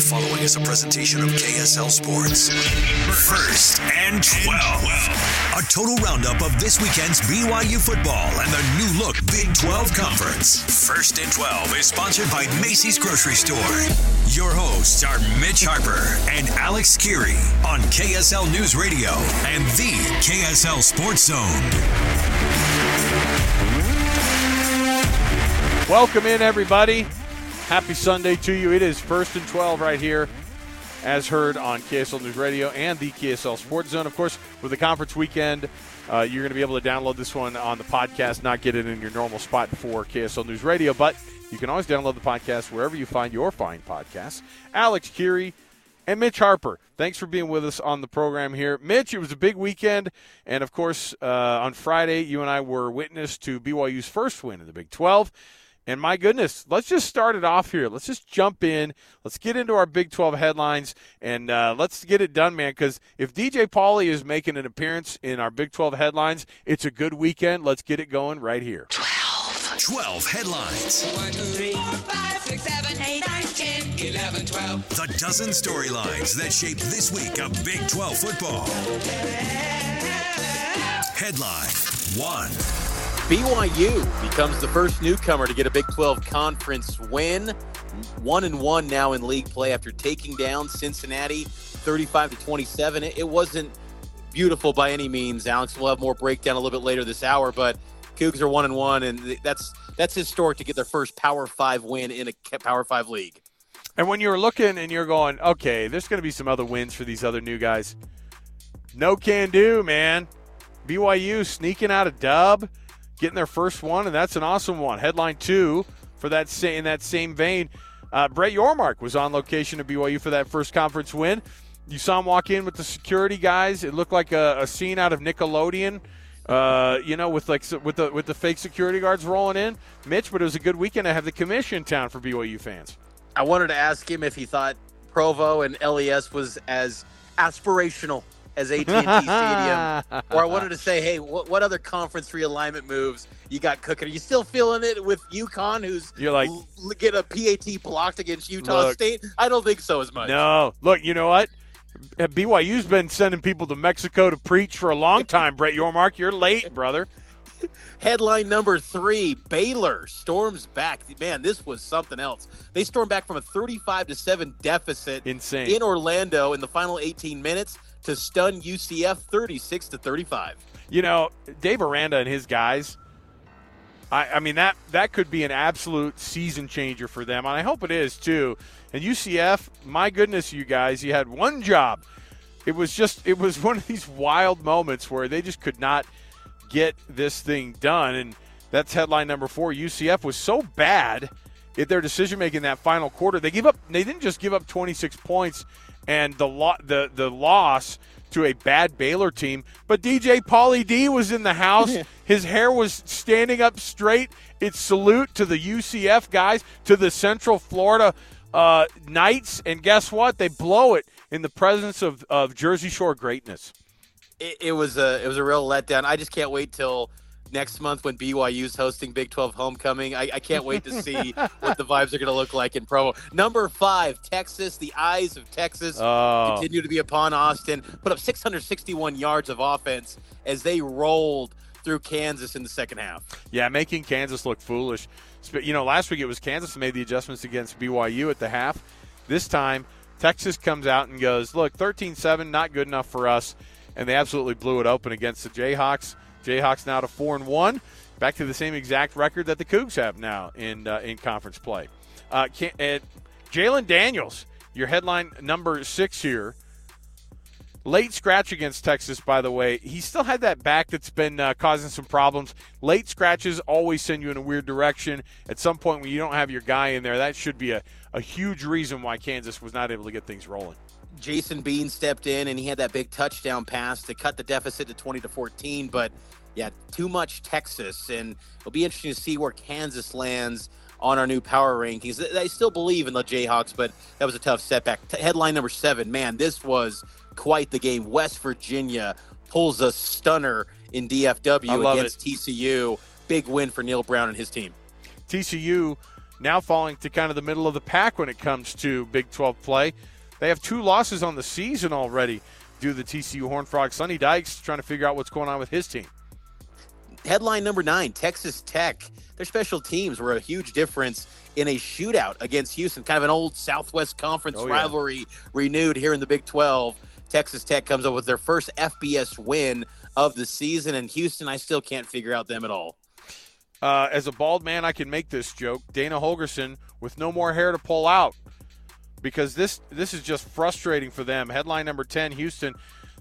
The following is a presentation of KSL Sports. First and 12. A total roundup of this weekend's BYU football and the new look Big 12 Conference. First and 12 is sponsored by Macey's Grocery Store. Your hosts are Mitch Harper and Alex Kirry on KSL News Radio and the KSL Sports Zone. Welcome in, everybody. Happy Sunday to you. It is first and 12 right here, as heard on KSL News Radio and the KSL Sports Zone. Of course, with the conference weekend, uh, you're going to be able to download this one on the podcast, not get it in your normal spot for KSL News Radio, but you can always download the podcast wherever you find your fine podcasts. Alex Kirry and Mitch Harper. Thanks for being with us on the program here. Mitch, it was a big weekend. And of course, uh, on Friday, you and I were witness to BYU's first win in the Big 12. And my goodness, let's just start it off here. Let's just jump in. Let's get into our Big 12 headlines and uh, let's get it done, man. Because if DJ Pauly is making an appearance in our Big 12 headlines, it's a good weekend. Let's get it going right here. 12. 12 headlines. 1, 2, 3, 4, 5, 6, 7, 8, 9, 10, 11, 12. The dozen storylines that shaped this week of Big 12 football. Headline 1. BYU becomes the first newcomer to get a Big 12 conference win. One and one now in league play after taking down Cincinnati 35 to 27. It, wasn't beautiful by any means. Alex will have more breakdown a little bit later this hour, but Cougs are one and one, and that's that's historic to get their first Power Five win in a Power Five league. And when you're looking and you're going, okay, there's going to be some other wins for these other new guys. No can do, man. BYU sneaking out a dub getting their first one, and that's an awesome one. Headline two for that in that same vein. Uh, Brett Yormark was on location at BYU for that first conference win. You saw him walk in with the security guys. It looked like a, a scene out of Nickelodeon. Uh, you know, with like with the with the fake security guards rolling in, Mitch. But it was a good weekend to have the commission town for BYU fans. I wanted to ask him if he thought Provo and LES was as aspirational as AT&T Stadium, or I wanted to say, hey, what, what other conference realignment moves you got cooking? Are you still feeling it with UConn, who's you're like l- get a PAT blocked against Utah look, State? I don't think so as much. No, look, you know what? Uh, BYU's been sending people to Mexico to preach for a long time. Brett Yormark, you're late, brother. Headline number three: Baylor storms back. Man, this was something else. They stormed back from a 35 to seven deficit Insane. in Orlando in the final 18 minutes to stun UCF 36 to 35. You know, Dave Aranda and his guys. I, I mean that that could be an absolute season changer for them, and I hope it is too. And UCF, my goodness, you guys, you had one job. It was just it was one of these wild moments where they just could not get this thing done, and that's headline number four. UCF was so bad at their decision making that final quarter. They gave up. They didn't just give up 26 points and the lo- the the loss to a bad Baylor team. But DJ Pauly D was in the house. His hair was standing up straight. It's salute to the UCF guys, to the Central Florida uh, Knights, and guess what? They blow it in the presence of, of Jersey Shore greatness. It, it was a it was a real letdown. I just can't wait till next month when BYU's hosting Big 12 homecoming. I, I can't wait to see what the vibes are going to look like in Provo. Number five, Texas. The eyes of Texas Oh. continue to be upon Austin. Put up 661 yards of offense as they rolled through Kansas in the second half. Yeah, making Kansas look foolish. You know, last week it was Kansas made the adjustments against BYU at the half. This time, Texas comes out and goes, look, 13 7, not good enough for us. And they absolutely blew it open against the Jayhawks. Jayhawks now to 4 and 1, back to the same exact record that the Cougs have now in, uh, in conference play. Uh, Jalen Daniels, your headline number six here. Late scratch against Texas, by the way. He still had that back that's been uh, causing some problems. Late scratches always send you in a weird direction. At some point, when you don't have your guy in there, that should be a, a huge reason why Kansas was not able to get things rolling. Jason Bean stepped in and he had that big touchdown pass to cut the deficit to 20 to 14. But yeah, too much Texas. And it'll be interesting to see where Kansas lands on our new power rankings. They still believe in the Jayhawks, but that was a tough setback. T- Headline number seven man, this was quite the game. West Virginia pulls a stunner in DFW against TCU. Big win for Neal Brown and his team. TCU now falling to kind of the middle of the pack when it comes to Big 12 play. They have two losses on the season already due to the TCU Horn Frogs. Sonny Dykes trying to figure out what's going on with his team. Headline number nine Texas Tech. Their special teams were a huge difference in a shootout against Houston, kind of an old Southwest Conference Oh, yeah. rivalry renewed here in the Big 12. Texas Tech comes up with their first FBS win of the season, and Houston, I still can't figure out them at all. Uh, as a bald man, I can make this joke. Dana Holgorsen with no more hair to pull out because this this is just frustrating for them. Headline number ten: Houston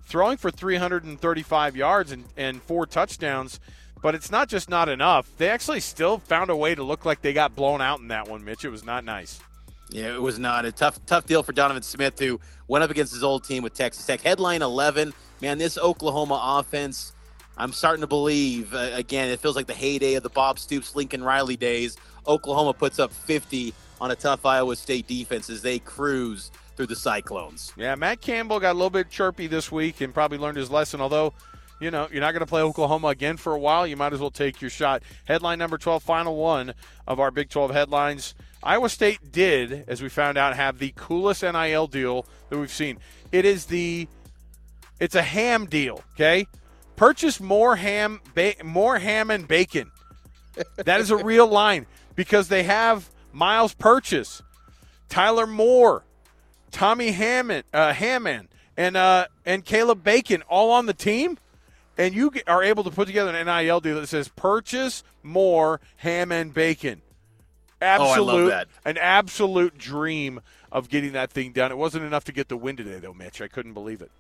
throwing for 335 yards and, and four touchdowns, but it's not just not enough. They actually still found a way to look like they got blown out in that one. Mitch, it was not nice. Yeah, it was not a tough, tough deal for Donovan Smith, who went up against his old team with Texas Tech. Headline 11, man, this Oklahoma offense, I'm starting to believe, uh, again, it feels like the heyday of the Bob Stoops, Lincoln Riley days. Oklahoma puts up 50 on a tough Iowa State defense as they cruise through the Cyclones. Yeah, Matt Campbell got a little bit chirpy this week and probably learned his lesson. Although, you know, you're not going to play Oklahoma again for a while. You might as well take your shot. Headline number 12, final one of our Big 12 headlines. Iowa State did, as we found out, have the coolest NIL deal that we've seen. It is the, it's a ham deal. Okay, purchase more ham, ba- more ham and bacon. That is a real line because they have Myles Purchase, Tyler Moore, Tommy Hammond, uh, Hammond, and uh, and Caleb Bacon all on the team, and you are able to put together an NIL deal that says purchase more ham and bacon. Absolute, Oh, love that. an absolute dream of getting that thing done. It wasn't enough to get the win today, though, Mitch. I couldn't believe it.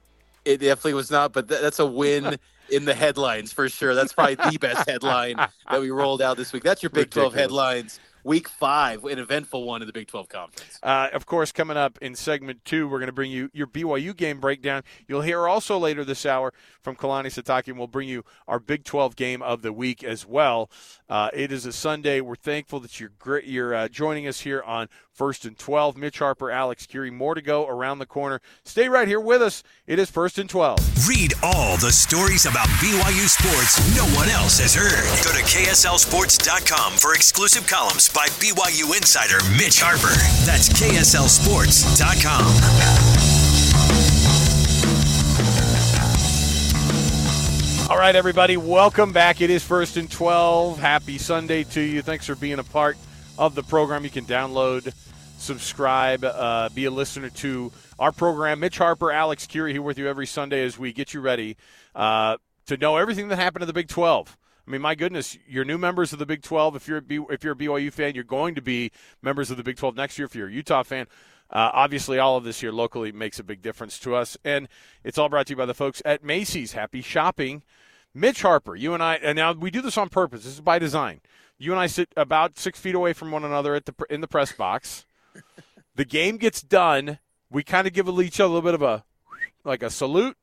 It definitely was not, but th- that's a win in the headlines for sure. That's probably the best headline that we rolled out this week. That's your Big 12 headlines. Week five, an eventful one in the Big 12 conference. Uh, of course, coming up in segment two, we're going to bring you your BYU game breakdown. You'll hear also later this hour from Kalani Sitake, and we'll bring you our Big 12 game of the week as well. Uh, it is a Sunday. We're thankful that you're you're uh, joining us here on First and 12. Mitch Harper, Alex Kirry, more to go around the corner. Stay right here with us. It is First and 12. Read all the stories about BYU sports no one else has heard. Go to KSLSports.com for exclusive columns by BYU insider Mitch Harper. That's KSLSports.com. All right, everybody, welcome back. It is First and 12. Happy Sunday to you. Thanks for being a part of the program. You can download, subscribe, uh, be a listener to our program. Mitch Harper, Alex Kirry here with you every Sunday as we get you ready uh, to know everything that happened in the Big 12. I mean, my goodness, you're new members of the Big 12. If you're a B, if you're a BYU fan, you're going to be members of the Big 12 next year. If you're a Utah fan, uh, obviously, all of this here locally makes a big difference to us, and it's all brought to you by the folks at Macey's. Happy shopping. Mitch Harper, you and I, and now we do this on purpose. This is by design. You and I sit about six feet away from one another at the in the press box. the game gets done. We kind of give each other a little bit of a like a salute,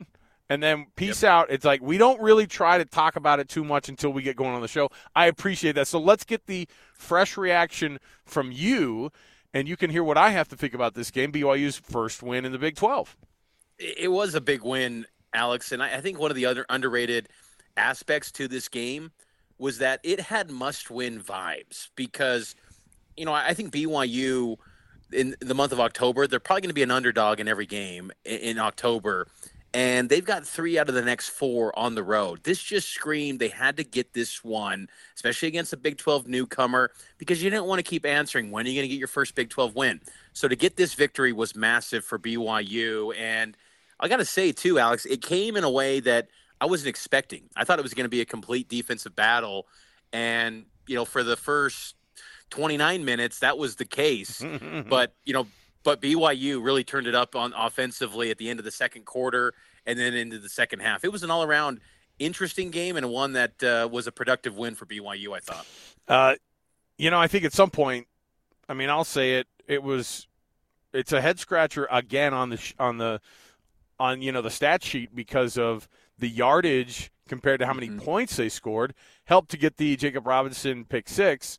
and then peace out. It's like we don't really try to talk about it too much until we get going on the show. I appreciate that. So let's get the fresh reaction from you, and you can hear what I have to think about this game. BYU's first win in the Big Twelve. It it was a big win, Alex, and I think one of the other underrated aspects to this game was that it had must-win vibes because, you know, I I think BYU in the month of October they're probably going to be an underdog in every game in October, and they've got three out of the next four on the road. This just screamed they had to get this one, especially against a Big 12 newcomer, because you didn't want to keep answering when are you going to get your first Big 12 win. So to get this victory was massive for BYU, and I got to say too, Alex, it came in a way that I wasn't expecting. I thought it was going to be a complete defensive battle, and you know, for the first 29 minutes, that was the case. but you know, but BYU really turned it up on offensively at the end of the second quarter, and then into the second half. It was an all-around interesting game and one that uh, was a productive win for BYU. I thought. Uh, you know, I think at some point, I mean, I'll say it. It was, it's a head scratcher again on the sh- on the, on you know the stat sheet because of the yardage compared to how many mm-hmm. points they scored. Helped to get the Jakob Robinson pick six,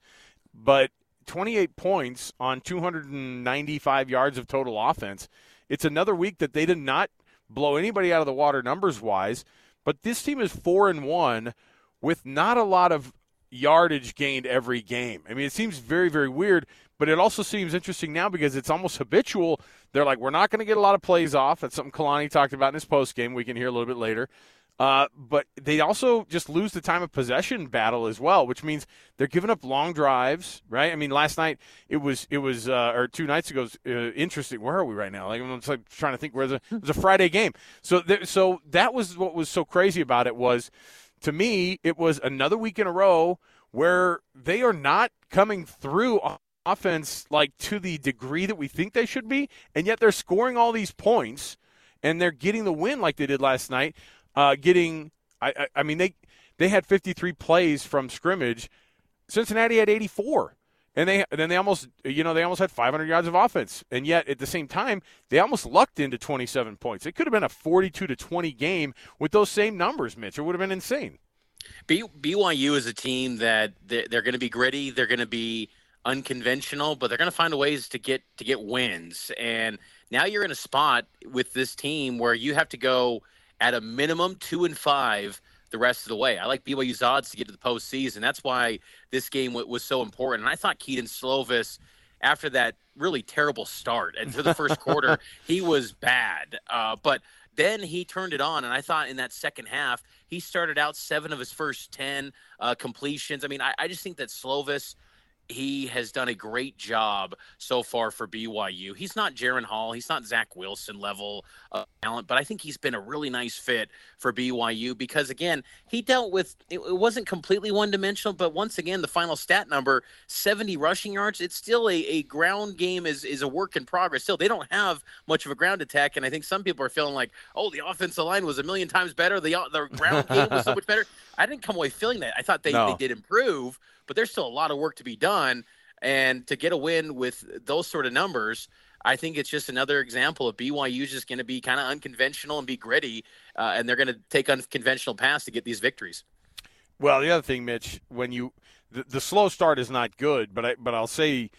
but 28 points on 295 yards of total offense. It's another week that they did not blow anybody out of the water numbers wise, but this team is four and one with not a lot of yardage gained every game. I mean, it seems very, very weird, but it also seems interesting now because it's almost habitual. They're like, we're not going to get a lot of plays off. That's something Kalani talked about in his post game. We can hear a little bit later. Uh, but they also just lose the time of possession battle as well, which means they're giving up long drives, right? I mean, last night it was it was uh, or two nights ago. Was, uh, interesting. Where are we right now? Like I'm like trying to think. Where the, it was a Friday game. So so that was what was so crazy about it was, to me, it was another week in a row where they are not coming through offense like to the degree that we think they should be, and yet they're scoring all these points and they're getting the win like they did last night uh, getting. I, I, I mean they they had 53 plays from scrimmage. Cincinnati had 84 and they then they almost you know they almost had 500 yards of offense and yet at the same time they almost lucked into 27 points it could have been a 42 to 20 game with those same numbers mitch it would have been insane byu is a team that they're going to be gritty they're going to be unconventional but they're going to find ways to get to get wins and now you're in a spot with this team where you have to go at a minimum two and five the rest of the way. I like BYU's odds to get to the postseason. That's why this game w- was so important. And I thought Kedon Slovis, after that really terrible start and for the first quarter, he was bad. Uh, but then he turned it on, and I thought in that second half he started out seven of his first ten uh, completions. I mean, I, I just think that Slovis – he has done a great job so far for BYU. He's not Jaren Hall, he's not Zach Wilson level of talent, but I think he's been a really nice fit for BYU because again, he dealt with it, wasn't completely one dimensional, but once again, the final stat number 70 rushing yards. It's still a, a ground game is is a work in progress. Still, they don't have much of a ground attack, and I think some people are feeling like, oh, the offensive line was a million times better. The the ground game was so much better. I didn't come away feeling that. I thought they, no. they did improve but there's still a lot of work to be done. And to get a win with those sort of numbers, I think it's just another example of BYU just going to be kind of unconventional and be gritty, uh, and they're going to take unconventional paths to get these victories. Well, the other thing, Mitch, when you the, the slow start is not good, but I but I'll say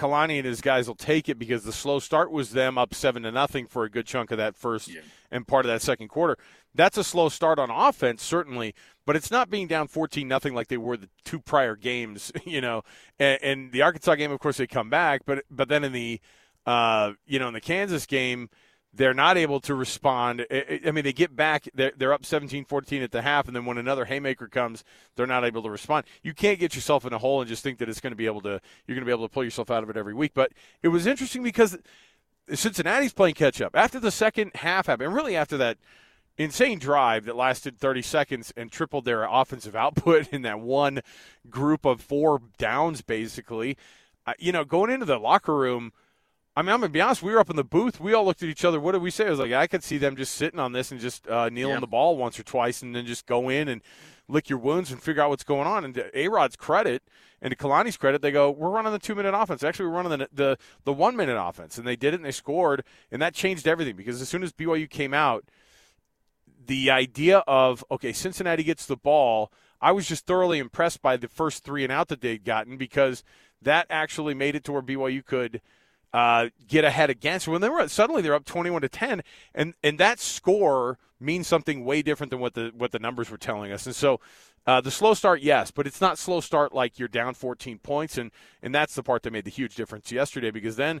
Kalani and his guys will take it because the slow start was them up seven to nothing for a good chunk of that first yeah. and part of that second quarter. That's a slow start on offense, certainly, but it's not being down 14 nothing like they were the two prior games, you know. And, and, the Arkansas game, of course, they come back, but but then in the uh, you know in the Kansas game, they're not able to respond. I mean, they get back, they're, they're up 17 14 at the half, and then when another haymaker comes, they're not able to respond. You can't get yourself in a hole and just think that it's going to be able to, you're going to be able to pull yourself out of it every week. But it was interesting because Cincinnati's playing catch up. After the second half happened, and really after that insane drive that lasted 30 seconds and tripled their offensive output in that one group of four downs, basically. Uh, you know, going into the locker room, I mean, I'm gonna be honest. We were up in the booth. We all looked at each other. What did we say? I was like, I could see them just sitting on this and just uh, kneeling yeah. the ball once or twice, and then just go in and lick your wounds and figure out what's going on. And to A Rod's credit and to Kalani's credit, they go, "We're running the two minute offense. Actually, we're running the, the the one minute offense." And they did it, and they scored, and that changed everything because as soon as BYU came out, the idea of okay, Cincinnati gets the ball. I was just thoroughly impressed by the first three and out that they'd gotten because that actually made it to where BYU could uh, get ahead against. When they were suddenly they're up twenty-one to ten, and and that score means something way different than what the what the numbers were telling us. And so, uh, the slow start, yes, but it's not slow start like you're down fourteen points, and and that's the part that made the huge difference yesterday because then.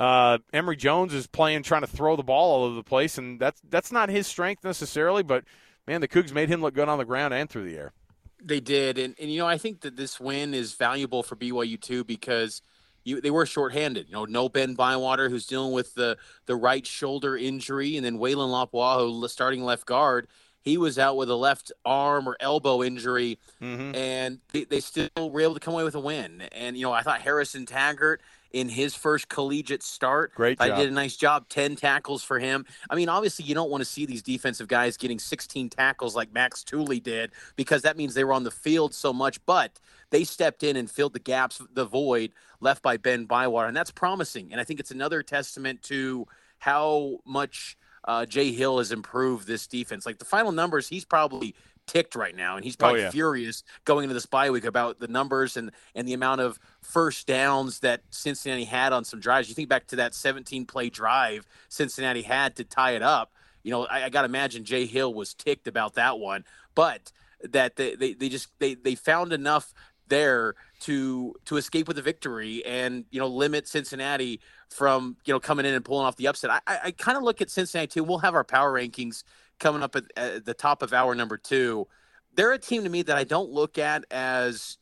Uh, Emory Jones is playing, trying to throw the ball all over the place, and that's that's not his strength necessarily. But man, the Cougs made him look good on the ground and through the air. They did, and, and you know I think that this win is valuable for BYU too because you, they were shorthanded. You know, no Ben Bywater, who's dealing with the the right shoulder injury, and then Weylin Lapuaho, starting left guard. He was out with a left arm or elbow injury, mm-hmm. and they, they still were able to come away with a win. And you know, I thought Harrison Taggart in his first collegiate start. Great job. I did a nice job. 10 tackles for him. I mean, obviously, you don't want to see these defensive guys getting 16 tackles like Max Tooley did because that means they were on the field so much. But they stepped in and filled the gaps, the void left by Ben Bywater. And that's promising. And I think it's another testament to how much uh, Jay Hill has improved this defense. Like the final numbers, he's probably ticked right now, and he's oh, probably oh, yeah. furious going into this bye week about the numbers and and the amount of first downs that Cincinnati had on some drives. You think back to that 17 play drive Cincinnati had to tie it up. You know, I, I got to imagine Jay Hill was ticked about that one, but that they, they, they just they, they found enough there to to escape with a victory and you know limit Cincinnati from you know coming in and pulling off the upset. I, I, I kind of look at Cincinnati too. We'll have our power rankings coming up at, at the top of hour number two. They're a team to me that I don't look at as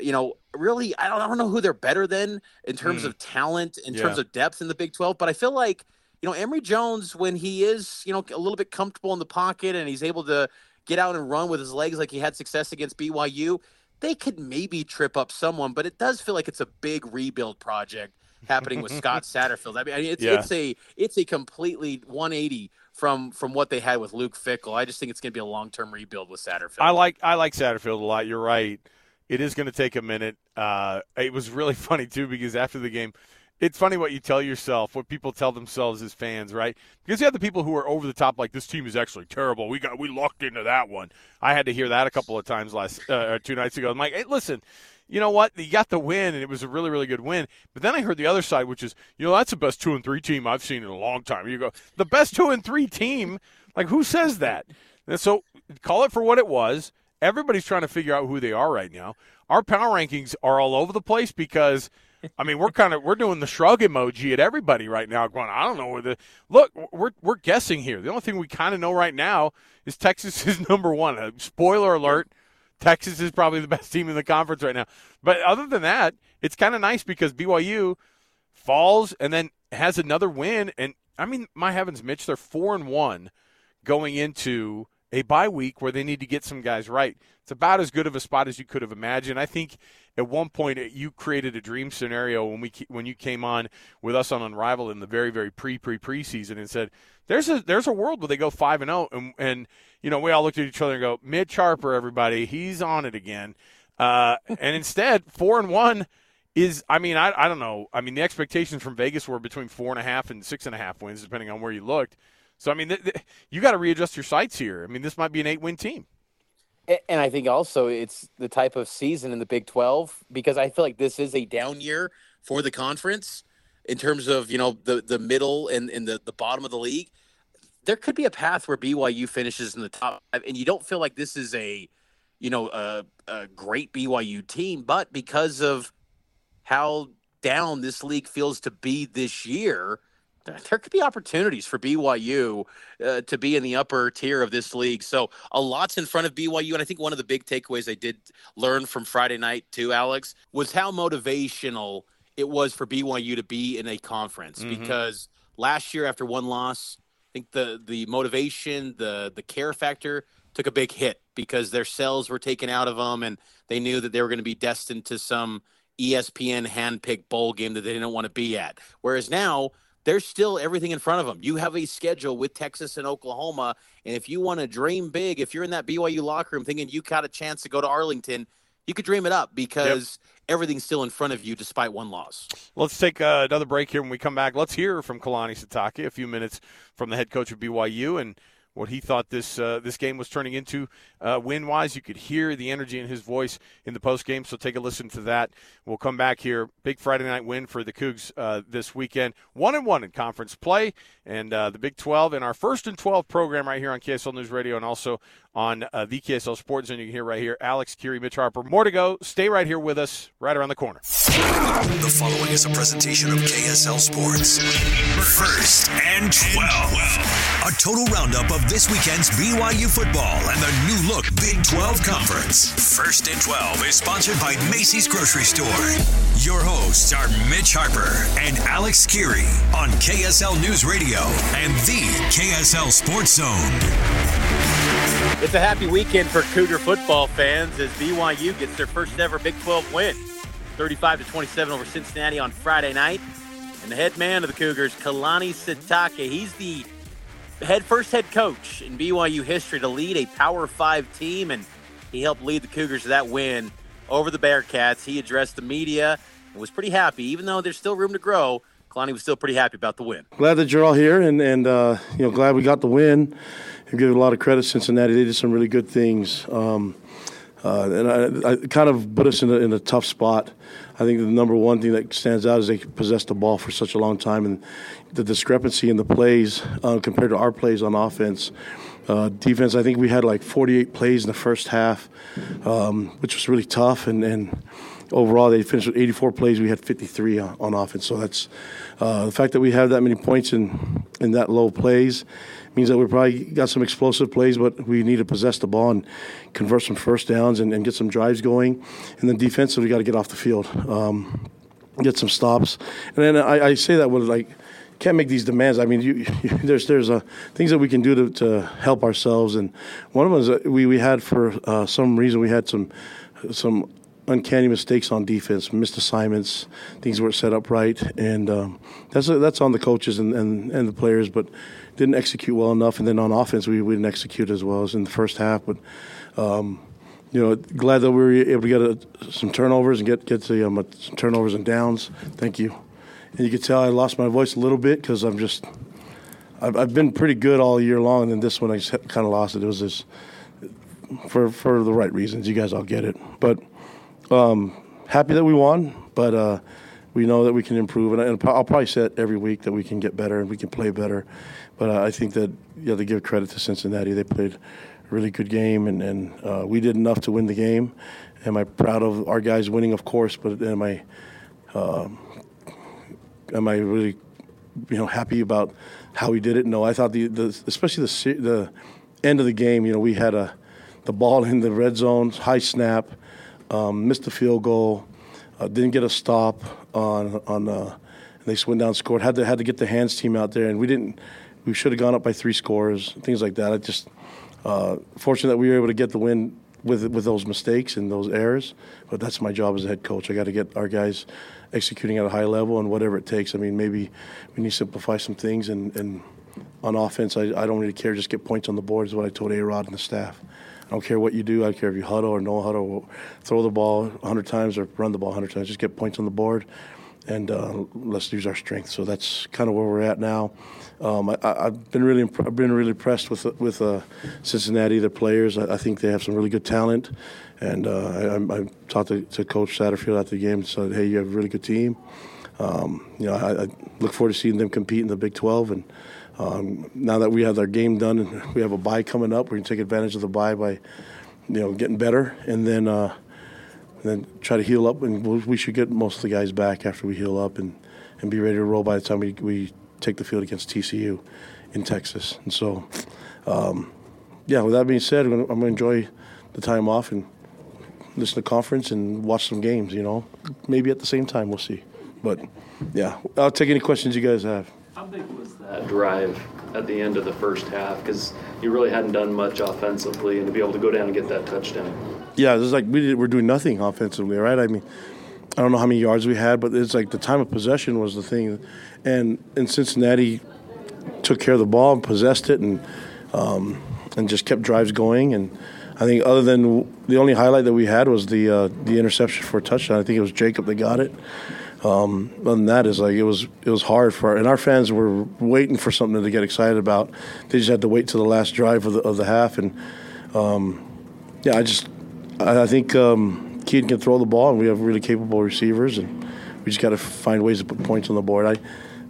you know, really, I don't, I don't know who they're better than in terms Mm. of talent, in Yeah. terms of depth in the Big 12. But I feel like, you know, Emory Jones, when he is, you know, a little bit comfortable in the pocket and he's able to get out and run with his legs like he had success against BYU, they could maybe trip up someone. But it does feel like it's a big rebuild project happening with Scott Satterfield. I mean, it's, Yeah. it's a it's a completely 180 from from what they had with Luke Fickell. I just think it's going to be a long term rebuild with Satterfield. I like I like Satterfield a lot. You're right. It is going to take a minute. Uh, it was really funny too because after the game, it's funny what you tell yourself, what people tell themselves as fans, right? Because you have the people who are over the top, like this team is actually terrible. We got we locked into that one. I had to hear that a couple of times last uh, two nights ago. I'm like, hey, listen. You know what? You got the win, and it was a really, really good win. But then I heard the other side, which is, you know, that's the best two and three team I've seen in a long time. You go, the best two and three team? Like, who says that? And so call it for what it was. Everybody's trying to figure out who they are right now. Our power rankings are all over the place because, I mean, we're kind of we're doing the shrug emoji at everybody right now. Going, I don't know where the look. We're we're guessing here. The only thing we kind of know right now is Texas is number one. Uh, spoiler alert: Texas is probably the best team in the conference right now. But other than that, it's kind of nice because BYU falls and then has another win. And I mean, my heavens, Mitch, they're four and one going into a bye week where they need to get some guys right. It's about as good of a spot as you could have imagined. I think at one point uh, you created a dream scenario when we when you came on with us on Unrivaled in the very very pre pre preseason and said there's a there's a world where they go five and zero and and you know we all looked at each other and go Mitch Harper everybody he's on it again uh, and instead four and one is I mean I I don't know I mean the expectations from Vegas were between four and a half and six and a half wins depending on where you looked. So I mean, th- th- you got to readjust your sights here. I mean, this might be an eight-win team. And I think also it's the type of season in the Big 12 because I feel like this is a down year for the conference in terms of, you know, the, the middle and, and the, the bottom of the league. There could be a path where BYU finishes in the top and you don't feel like this is a, you know, a, a great BYU team, but because of how down this league feels to be this year, there could be opportunities for BYU uh, to be in the upper tier of this league. So a lot's in front of BYU, and I think one of the big takeaways I did learn from Friday night too, Alex, was how motivational it was for BYU to be in a conference Mhm. because last year after one loss, I think the the motivation, the the care factor took a big hit because their cells were taken out of them, and they knew that they were going to be destined to some ESPN handpicked bowl game that they didn't want to be at. Whereas now there's still everything in front of them. You have a schedule with Texas and Oklahoma, and if you want to dream big, if you're in that BYU locker room thinking you got a chance to go to Arlington, you could dream it up because everything's still in front of you despite one loss. Let's take uh, another break here. When we come back, let's hear from Kalani Sitake, a few minutes from the head coach of BYU, and what he thought this uh, this game was turning into uh, win wise. You could hear the energy in his voice in the post game, so take a listen to that. We'll come back here. Big Friday night win for the Cougs uh, this weekend. One and one in conference play, and uh, the Big 12 in our first and 12 program right here on KSL News Radio, and also on uh, the KSL Sports. And you can hear right here Alex Kirry, Mitch Harper. More to go. Stay right here with us, right around the corner. The following is a presentation of KSL Sports. First and 12. A total roundup of this weekend's BYU football and the new look Big 12 Conference. First and 12 is sponsored by Macey's Grocery Store. Your hosts are Mitch Harper and Alex Kirry on KSL News Radio and the KSL Sports Zone. It's a happy weekend for Cougar football fans as BYU gets their first ever Big 12 win, 35 to 27 over Cincinnati on Friday night. And the head man of the Cougars, Kalani Sitake, he's the head first head coach in BYU history to lead a Power Five team, and he helped lead the Cougars to that win over the Bearcats. He addressed the media and was pretty happy, even though there's still room to grow. Kalani was still pretty happy about the win. glad that you're all here and, and uh, you know glad we got the win and give a lot of credit to cincinnati they did some really good things um, uh, and I, I kind of put us in a, in a tough spot. I think the number one thing that stands out is they possessed the ball for such a long time, and the discrepancy in the plays uh, compared to our plays on offense. Uh, defense, I think we had like 48 plays in the first half, um, which was really tough, and, and overall they finished with 84 plays. We had 53 on, on offense, so that's uh, the fact that we have that many points in in that low plays means that we probably got some explosive plays, but we need to possess the ball and convert some first downs and, and get some drives going. And then defensively, we got to get off the field, um, get some stops. And then I, I say that with like can't make these demands. I mean, you, you, there's there's uh, things that we can do to, to help ourselves, and one of them is that we we had for uh, some reason we had some some uncanny mistakes on defense, missed assignments, things weren't set up right, and um, that's that's on the coaches and, and, and the players, but didn't execute well enough. And then on offense, we, we didn't execute as well as in the first half, but. Um, you know, glad that we were able to get a, some turnovers and get get the, um, some turnovers and downs. Thank you. And you can tell I lost my voice a little bit because I'm just I've, I've, been pretty good all year long, and then this one I kind of lost it. It was just for for the right reasons. You guys all get it, but um, happy that we won, but uh, we know that we can improve, and, I'll probably say it every week that we can get better and we can play better. But I think that you have to give credit to Cincinnati. They played a really good game, and, and uh, we did enough to win the game. Am I proud of our guys winning? Of course, but am I um, am I really you know happy about how we did it? No, I thought the, the especially the the end of the game. You know, we had a the ball in the red zone, high snap um, missed the field goal, uh, didn't get a stop on on. Uh, and they went down, scored. Had to had to get the hands team out there, and we didn't. We should have gone up by three scores, things like that. I just uh, fortunate that we were able to get the win with with those mistakes and those errors. But that's my job as a head coach. I got to get our guys executing at a high level and whatever it takes. I mean, maybe we need to simplify some things and, and on offense, I, I don't really care. Just get points on the board is what I told A Rod and the staff. I don't care what you do. I don't care if you huddle or no huddle, throw the ball 100 times or run the ball 100 times. Just get points on the board, and uh, let's use our strength. So that's kind of where we're at now. Um, I, have been really imp- I've been really impressed with with uh, Cincinnati, their players. I, I, think they have some really good talent, and uh, I, I, talked to, to, Coach Satterfield after the game and said, "Hey, you have a really good team." Um, you know, I, I, look forward to seeing them compete in the Big 12 and um, now that we have our game done and we have a bye coming up, going to take advantage of the bye by, you know, getting better and then uh, then try to heal up. And we'll, we should get most of the guys back after we heal up and, and be ready to roll by the time we, we take the field against TCU in Texas. And so, um, yeah, with that being said, I'm going to enjoy the time off and listen to conference and watch some games, you know. Maybe at the same time, we'll see. But, yeah, I'll take any questions you guys have. How big was that drive at the end of the first half? Because you really hadn't done much offensively, and to be able to go down and get that touchdown. Yeah, it's like we did, we're doing nothing offensively, right? I mean, I don't know how many yards we had, but it's like the time of possession was the thing, and in Cincinnati took care of the ball and possessed it, and um, and just kept drives going. And I think other than the only highlight that we had was the uh, the interception for a touchdown. I think it was Jacob that got it. Um, other than that, is like it was it was hard for and our fans were waiting for something to get excited about. They just had to wait till the last drive of the of the half, and um, yeah, I just I, think um, Kedon can throw the ball, and we have really capable receivers, and we just got to find ways to put points on the board.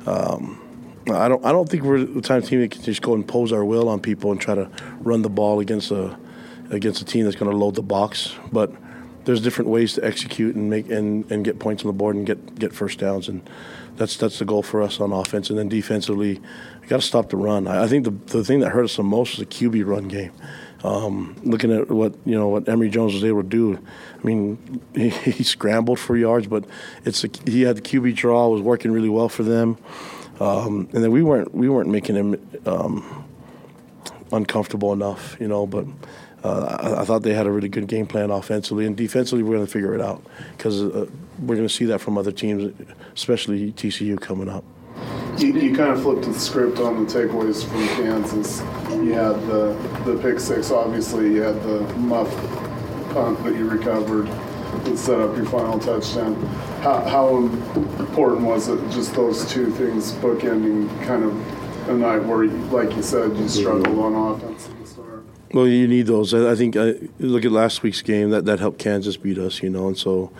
I um, I don't I don't think we're the type of team that can just go and impose our will on people and try to run the ball against a against a team that's going to load the box, but there's different ways to execute and make and, and get points on the board and get get first downs. And that's that's the goal for us on offense. And then defensively we got to stop the run. I, I, think the the thing that hurt us the most was the QB run game um, looking at what you know what Emory Jones was able to do I mean he, he scrambled for yards but it's a, he had the QB draw was working really well for them um, and then we weren't we weren't making him um, uncomfortable enough you know but uh, I, I, thought they had a really good game plan offensively and defensively. We're going to figure it out because uh, we're going to see that from other teams, especially TCU coming up. You, you, kind of flipped the script on the takeaways from Kansas. You had the the pick six, obviously. You had the muff punt that you recovered that set up your final touchdown. How, how important was it, just those two things bookending kind of a night where, like you said, you struggled on offense? Well, you need those. I I think uh, look at last week's game that that helped Kansas beat us. You know, and so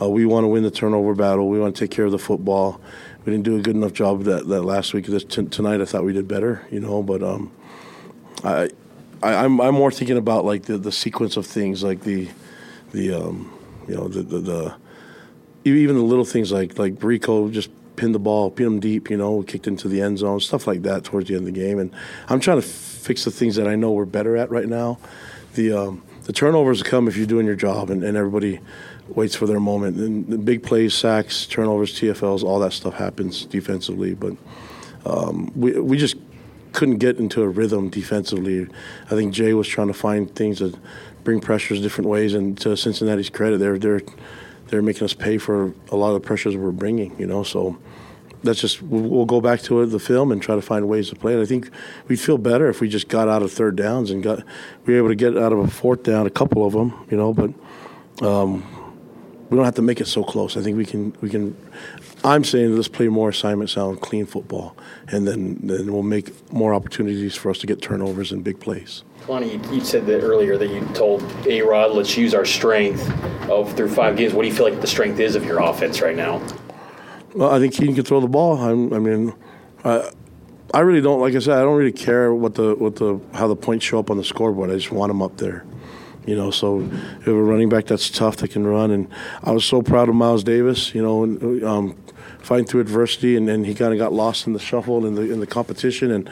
uh, we want to win the turnover battle. We want to take care of the football. We didn't do a good enough job that that last week. This t- tonight, I thought we did better. You know, but um, I, I I'm I'm more thinking about like the the sequence of things, like the the um, you know the the. the even the little things like like Brico just pinned the ball, pinned him deep, you know, kicked into the end zone, stuff like that towards the end of the game. And I'm trying to fix the things that I know we're better at right now. The um, the turnovers come if you're doing your job, and, and everybody waits for their moment. And the big plays, sacks, turnovers, TFLs, all that stuff happens defensively. But um, we we just couldn't get into a rhythm defensively. I think Jay was trying to find things that bring pressures different ways. And to Cincinnati's credit, they're they're they're making us pay for a lot of the pressures we're bringing. You know, so that's just we'll, we'll go back to the film and try to find ways to play it. I think we'd feel better if we just got out of third downs and got we were able to get out of a fourth down, a couple of them. You know, but. Um, we don't have to make it so close. I think we can. We can. I'm saying let's play more assignment sound, clean football, and then then we'll make more opportunities for us to get turnovers and big plays. Lonnie, you, you said that earlier that you told A Rod, let's use our strength of through five games. What do you feel like the strength is of your offense right now? Well, I think Kedon can throw the ball. I'm, I mean, I, I really don't. Like I said, I don't really care what the what the how the points show up on the scoreboard. I just want them up there. You know, so if a running back that's tough that can run, and I was so proud of Miles Davis. You know, and, um, fighting through adversity, and then he kind of got lost in the shuffle in the in the competition, and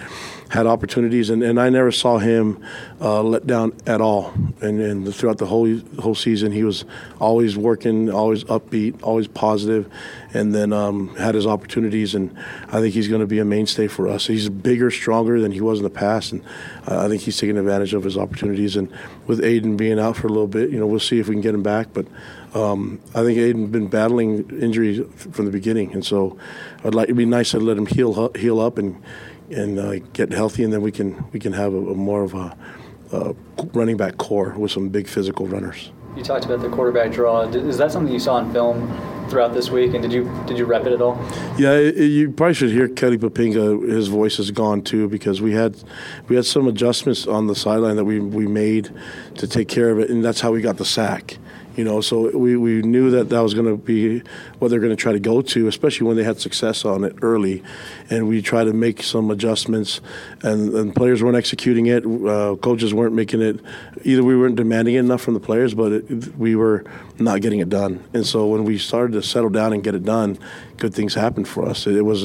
had opportunities, and, and I never saw him uh, let down at all. And, and throughout the whole whole season, he was always working, always upbeat, always positive, and then um, had his opportunities. And I think he's going to be a mainstay for us. He's bigger, stronger than he was in the past, and uh, I think he's taking advantage of his opportunities. And with Aidan being out for a little bit, you know, we'll see if we can get him back, but. Um, I think Aidan's been battling injuries from the beginning, and so I'd like it'd be nice to let him heal heal up and and uh, get healthy, and then we can we can have a, a more of a, a, running back core with some big physical runners. You talked about the quarterback draw. Is that something you saw in film throughout this week, and did you did you rep it at all? Yeah, it, you probably should hear Kelly Poppinga. His voice is gone too because we had we had some adjustments on the sideline that we we made to take care of it, and that's how we got the sack. You know, so we, we knew that that was going to be what they're going to try to go to, especially when they had success on it early. And we tried to make some adjustments, and, and players weren't executing it. Uh, coaches weren't making it. Either we weren't demanding it enough from the players, but it, we were not getting it done. And so when we started to settle down and get it done, good things happened for us. It, it was.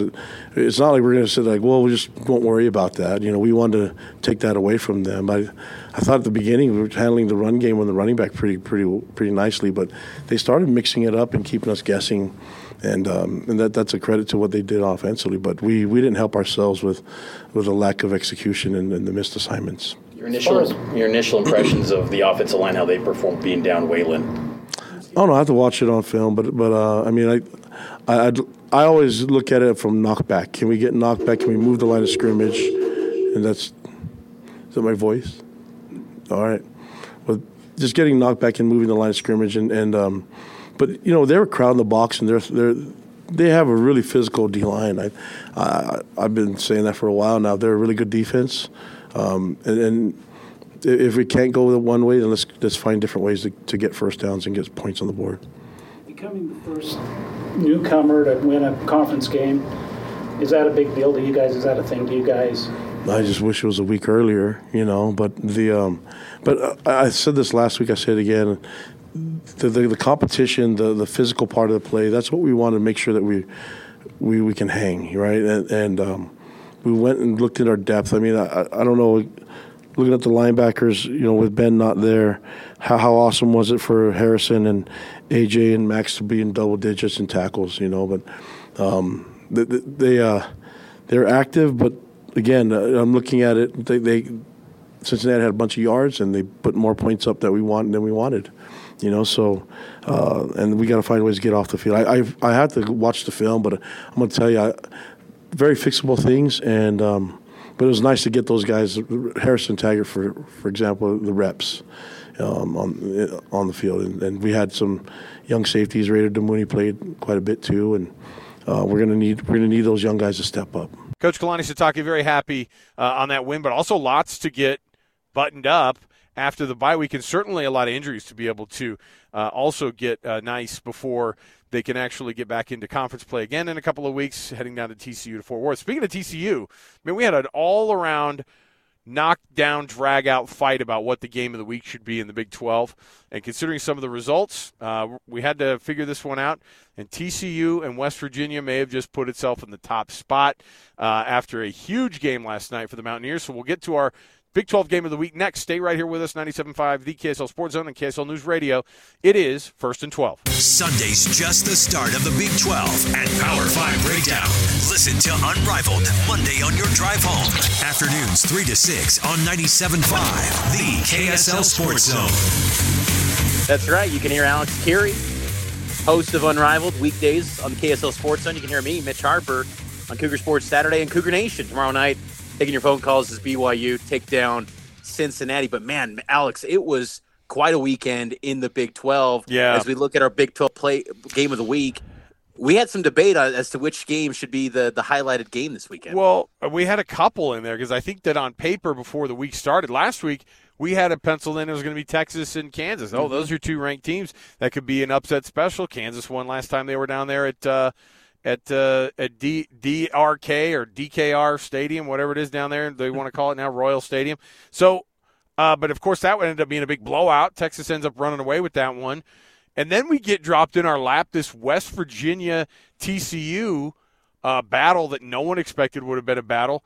It's not like we're going to say like, well, we just won't worry about that. You know, we wanted to take that away from them. I, I thought at the beginning we were handling the run game on the running back pretty, pretty, pretty nicely, but they started mixing it up and keeping us guessing, and um, and that that's a credit to what they did offensively. But we, we didn't help ourselves with with a lack of execution and, and the missed assignments. Your initial your initial impressions of the offensive line, how they performed being down Weylin. Oh don't. I have to watch it on film, but but uh, I mean, I, I I'd, I always look at it from knockback. Can we get knockback? Can we move the line of scrimmage? And that's is that my voice? All right. Well, just getting knocked back and moving the line of scrimmage, and, and um, but you know they're crowding the box, and they're they're they have a really physical D line. I, I I've been saying that for a while now. They're a really good defense, um, and, and if we can't go the one way, then let's let's find different ways to, to get first downs and get points on the board. Becoming the first newcomer to win a conference game, is that a big deal to you guys? Is that a thing to you guys? I just wish it was a week earlier, you know. But the, um, but I said this last week. I said it again. The, the, the competition, the the physical part of the play. That's what we want to make sure that we we, we can hang right. And, and um, we went and looked at our depth. I mean, I, I don't know. Looking at the linebackers, you know, with Ben not there, how how awesome was it for Harrison and AJ and Max to be in double digits in tackles? You know, but um, they, they uh, they're active, but again, uh, I'm looking at it. They, they, Cincinnati had a bunch of yards, and they put more points up that we want than we wanted. You know, so uh, and we got to find ways to get off the field. I I've, I have to watch the film, but I'm going to tell you, I, very fixable things, and um, but it was nice to get those guys, Harrison Taggart, for for example, the reps. Um, on on the field, and, and, we had some young safeties. Raider Damuni played quite a bit too, and uh, we're gonna need we're gonna need those young guys to step up. Coach Kalani Sitake very happy uh, on that win, but also lots to get buttoned up after the bye week, and certainly a lot of injuries to be able to uh, also get uh, nice before they can actually get back into conference play again in a couple of weeks, heading down to TCU to Fort Worth. Speaking of TCU, I mean, we had an all around knockdown, drag out fight about what the game of the week should be in the Big 12. And considering some of the results, uh, we had to figure this one out. And TCU and West Virginia may have just put itself in the top spot uh, after a huge game last night for the Mountaineers. So we'll get to our Big 12 game of the week next. Stay right here with us, 97.5, the KSL Sports Zone and KSL News Radio. It is first and 12. Sunday's just the start of the Big 12 and Power 5 Breakdown. Listen to Unrivaled Monday on your drive home. Afternoons 3 to 6 on 97.5, the KSL Sports Zone. That's right. You can hear Alex Kirry, host of Unrivaled, weekdays on the KSL Sports Zone. You can hear me, Mitch Harper, on Cougar Sports Saturday and Cougar Nation tomorrow night taking your phone calls as BYU take down Cincinnati. But man, Alex, it was quite a weekend in the Big 12. Yeah. As we look at our Big 12 play game of the week, we had some debate as to which game should be the, the highlighted game this weekend. Well, we had a couple in there because I think that on paper before the week started last week, we had a pencil in it was going to be Texas and Kansas. Oh, Mm-hmm. those are two ranked teams that could be an upset special. Kansas won last time they were down there at uh, at uh, at D, DRK or DKR Stadium, whatever it is down there. They want to call it now Royal Stadium. So, uh, but of course that would end up being a big blowout. Texas ends up running away with that one, and then we get dropped in our lap this West Virginia TCU uh, battle that no one expected would have been a battle.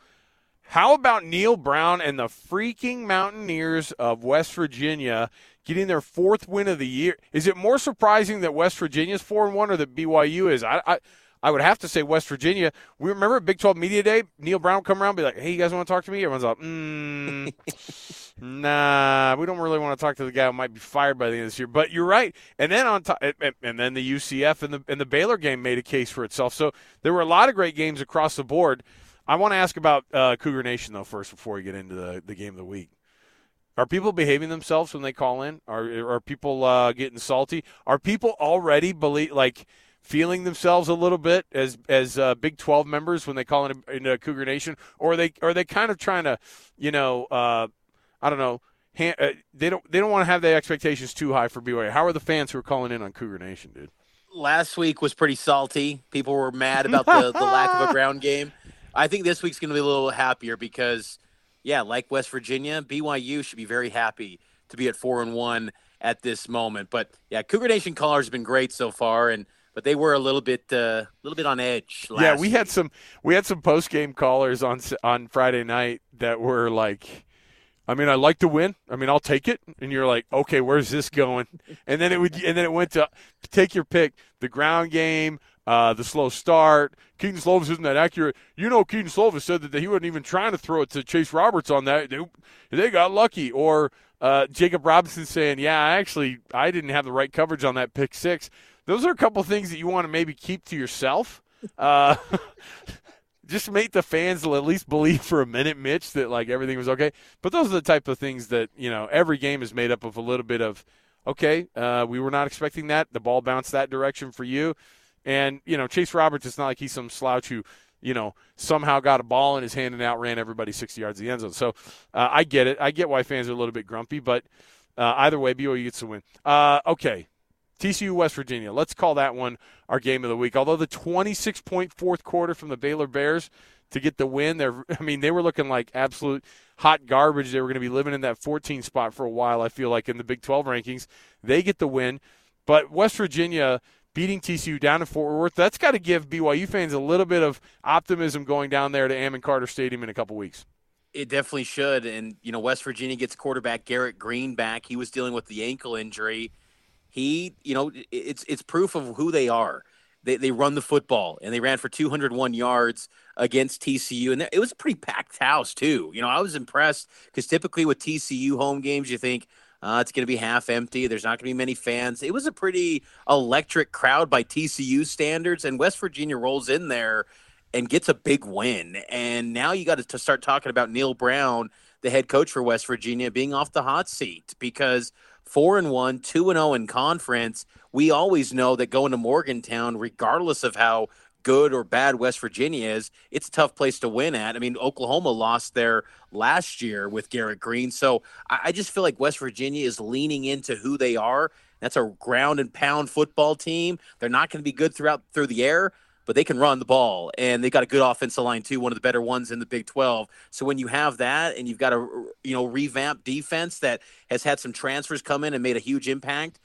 How about Neal Brown and the freaking Mountaineers of West Virginia getting their fourth win of the year? Is it more surprising that West Virginia's four and one or that BYU is? I, I I would have to say West Virginia. We remember Big 12 Media Day, Neal Brown would come around and be like, "Hey, you guys want to talk to me?" Everyone's like, mm, "Nah, we don't really want to talk to the guy who might be fired by the end of this year." But you're right. And then on top, and, and then the UCF and the and the Baylor game made a case for itself. So there were a lot of great games across the board. I want to ask about uh, Cougar Nation though first before we get into the, the game of the week. Are people behaving themselves when they call in? Are are people uh, getting salty? Are people already believe like feeling themselves a little bit as as uh, Big Twelve members when they call in into Cougar Nation, or are they are they kind of trying to, you know, uh, I don't know, hand, uh, they don't they don't want to have the expectations too high for BYU. How are the fans who are calling in on Cougar Nation, dude? Last week was pretty salty. People were mad about the, the lack of a ground game. I think this week's going to be a little happier because, yeah, like West Virginia, BYU should be very happy to be at four and one at this moment. But yeah, Cougar Nation callers have been great so far, and but they were a little bit a uh, little bit on edge. Last yeah, we had some we had some post game callers on on Friday night that were like, I mean, I like to win. I mean, I'll take it. And you're like, okay, where's this going? And then it would and then it went to take your pick: the ground game, uh, the slow start. Kedon Slovis isn't that accurate. You know, Kedon Slovis said that he wasn't even trying to throw it to Chase Roberts on that. They, they got lucky. Or uh, Jakob Robinson saying, "Yeah, I actually I didn't have the right coverage on that pick six. Those are a couple things that you want to maybe keep to yourself. Uh, just make the fans at least believe for a minute, Mitch, that like everything was okay. But those are the type of things that you know every game is made up of a little bit of okay, uh, we were not expecting that. The ball bounced that direction for you, and you know Chase Roberts. It's not like he's some slouch who you know somehow got a ball in his hand and outran everybody sixty yards of the end zone. So uh, I get it. I get why fans are a little bit grumpy, but uh, either way, BYU gets the win. Uh, okay. TCU West Virginia. Let's call that one our game of the week. Although the 26 point fourth quarter from the Baylor Bears to get the win, they're I mean they were looking like absolute hot garbage. They were going to be living in that 14 spot for a while. I feel like in the Big 12 rankings, they get the win. But West Virginia beating TCU down in Fort Worth, that's got to give BYU fans a little bit of optimism going down there to Amon Carter Stadium in a couple weeks. It definitely should. And, you know, West Virginia gets quarterback Garrett Greene back. He was dealing with the ankle injury. He, you know, it's it's proof of who they are. They, they run the football and they ran for 201 yards against TCU. And it was a pretty packed house, too. You know, I was impressed because typically with TCU home games, you think, uh, it's going to be half empty. There's not going to be many fans. It was a pretty electric crowd by TCU standards, and West Virginia rolls in there and gets a big win. And now you got to start talking about Neal Brown, the head coach for West Virginia, being off the hot seat because four and one, two and zero in conference. We always know that going to Morgantown, regardless of how good or bad West Virginia is, it's a tough place to win at. I mean, Oklahoma lost there last year with Garrett Greene. So I, I just feel like West Virginia is leaning into who they are. That's a ground and pound football team. They're not going to be good throughout through the air, but they can run the ball and they got a good offensive line too, one of the better ones in the Big 12. So when you have that and you've got a you know revamped defense that has had some transfers come in and made a huge impact,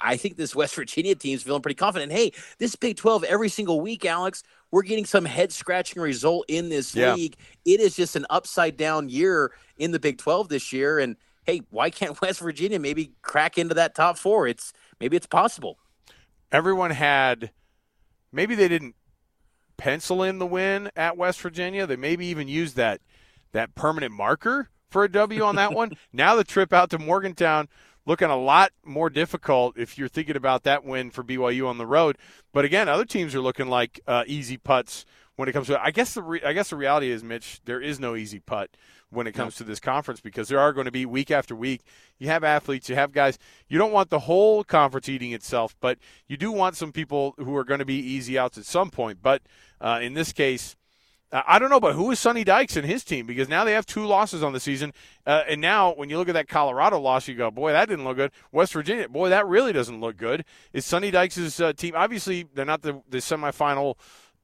I think this West Virginia team's feeling pretty confident. Hey, this Big 12 every single week, Alex, we're getting some head scratching result in this Yeah. league. It is just an upside down year in the Big 12 this year and hey, why can't West Virginia maybe crack into that top 4? It's maybe it's possible. everyone had maybe they didn't pencil in the win at West Virginia. They maybe even use that that permanent marker for a W on that one. Now the trip out to Morgantown looking a lot more difficult if you're thinking about that win for BYU on the road. But again, other teams are looking like uh, easy putts when it comes to. I guess the re- I guess the reality is, Mitch, there is no easy putt when it comes to this conference because there are going to be week after week. You have athletes, you have guys. You don't want the whole conference eating itself, but you do want some people who are going to be easy outs at some point. But uh, in this case. I don't know, but who is Sonny Dykes and his team? Because now they have two losses on the season, uh, and now when you look at that Colorado loss, you go, "Boy, that didn't look good." West Virginia, boy, that really doesn't look good. Is Sonny Dykes' uh, team? Obviously, they're not the the semifinal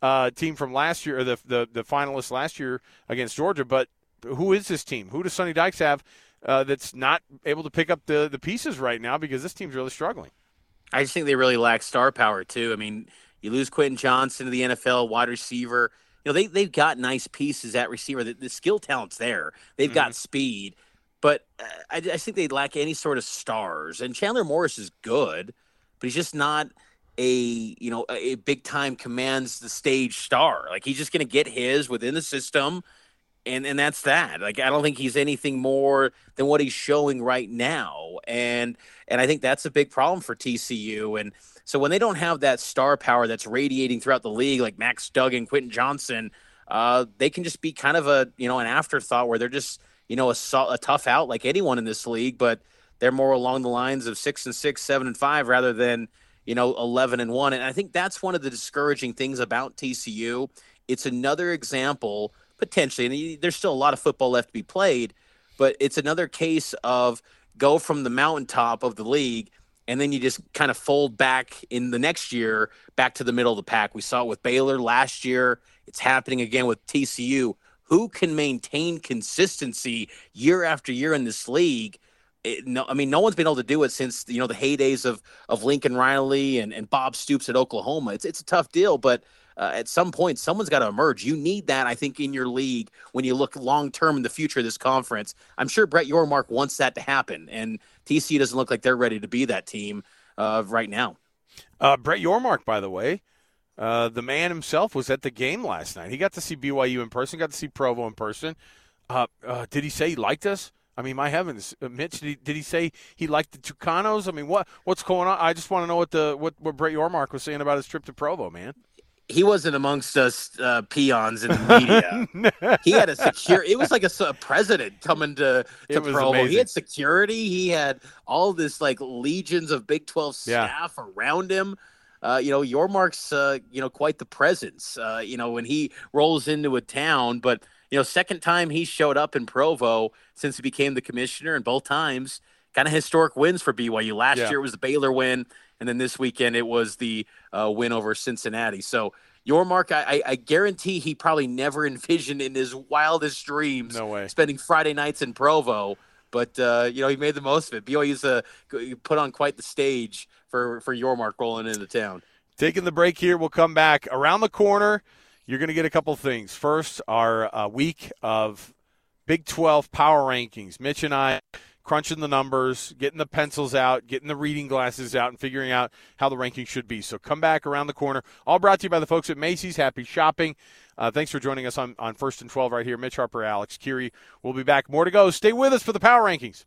uh, team from last year, or the, the the finalists last year against Georgia. But who is this team? Who does Sonny Dykes have uh, that's not able to pick up the the pieces right now? Because this team's really struggling. I just think they really lack star power too. I mean, you lose Quentin Johnston to the NFL, wide receiver. You know, they they've got nice pieces at receiver. The, the skill talent's there. They've got speed, but uh, I, I think they lack any sort of stars. And Chandler Morris is good, but he's just not a you know a, a big time commands the stage star. Like he's just going to get his within the system. And, and that's that. Like I don't think he's anything more than what he's showing right now. And and I think that's a big problem for TCU. And so when they don't have that star power that's radiating throughout the league, like Max Duggan, Quentin Johnston, uh, they can just be kind of a you know an afterthought where they're just you know a, a tough out like anyone in this league, but they're more along the lines of six and six, seven and five, rather than you know eleven and one. And I think that's one of the discouraging things about TCU. It's another example potentially, and there's still a lot of football left to be played, but it's another case of go from the mountaintop of the league and then you just kind of fold back in the next year back to the middle of the pack. We saw it with Baylor last year. It's happening again with TCU. Who can maintain consistency year after year in this league? It, no, I mean, no one's been able to do it since you know the heydays of of Lincoln Riley and, and Bob Stoops at Oklahoma. It's it's a tough deal, but uh, at some point, someone's got to emerge. You need that, I think, in your league when you look long term in the future of this conference. I'm sure Brett Yormark wants that to happen, and TCU doesn't look like they're ready to be that team uh, right now. Uh, Brett Yormark, by the way, uh, the man himself was at the game last night. He got to see BYU in person, got to see Provo in person. Uh, uh, did he say he liked us? I mean, my heavens, uh, Mitch, did he, did he say he liked the Tucanos? I mean, what what's going on? I just want to know what the what, what Brett Yormark was saying about his trip to Provo, man. He wasn't amongst us uh, peons in the media. he had a secure. It was like a president coming to to Provo. He had security. He had all this like legions of Big Twelve Yeah. staff around him. Uh, you know, Yormark's uh, you know quite the presence. Uh, you know when he rolls into a town, but you know second time he showed up in Provo since he became the commissioner, and both times kind of historic wins for BYU. Last Yeah. year it was the Baylor win, and then this weekend it was the uh, win over Cincinnati. So Yormark, I, I, I guarantee he probably never envisioned in his wildest dreams No way. spending Friday nights in Provo. But uh, you know he made the most of it. BYU's uh, put on quite the stage for for Yormark rolling into town. Taking the break here, we'll come back around the corner. You're going to get a couple things. First, our uh, week of Big 12 power rankings. Mitch and I crunching the numbers, getting the pencils out, getting the reading glasses out, and figuring out how the rankings should be. So come back around the corner. All brought to you by the folks at Macey's. Happy shopping. Uh, thanks for joining us on, on First and 12 right here. Mitch Harper, Alex Kirry. We'll be back. More to go. Stay with us for the power rankings.